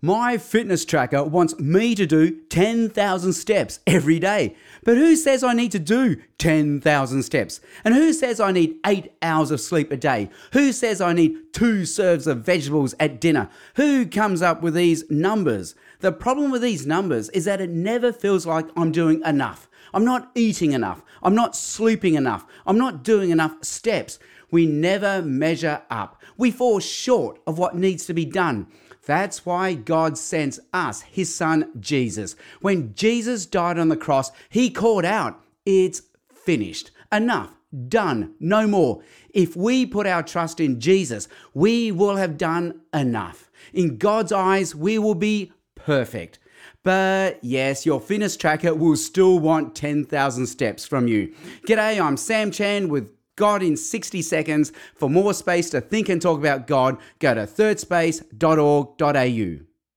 My fitness tracker wants me to do 10,000 steps every day. But who says I need to do 10,000 steps? And who says I need 8 hours of sleep a day? Who says I need 2 serves of vegetables at dinner? Who comes up with these numbers? The problem with these numbers is that it never feels like I'm doing enough. I'm not eating enough. I'm not sleeping enough. I'm not doing enough steps. We never measure up. We fall short of what needs to be done. That's why God sends us, his son Jesus. When Jesus died on the cross, he called out, It's finished. Enough. Done. No more. If we put our trust in Jesus, we will have done enough. In God's eyes, we will be perfect. But yes, your fitness tracker will still want 10,000 steps from you. G'day, I'm Sam Chan with God in 60 seconds. For more space to think and talk about God, go to thirdspace.org.au.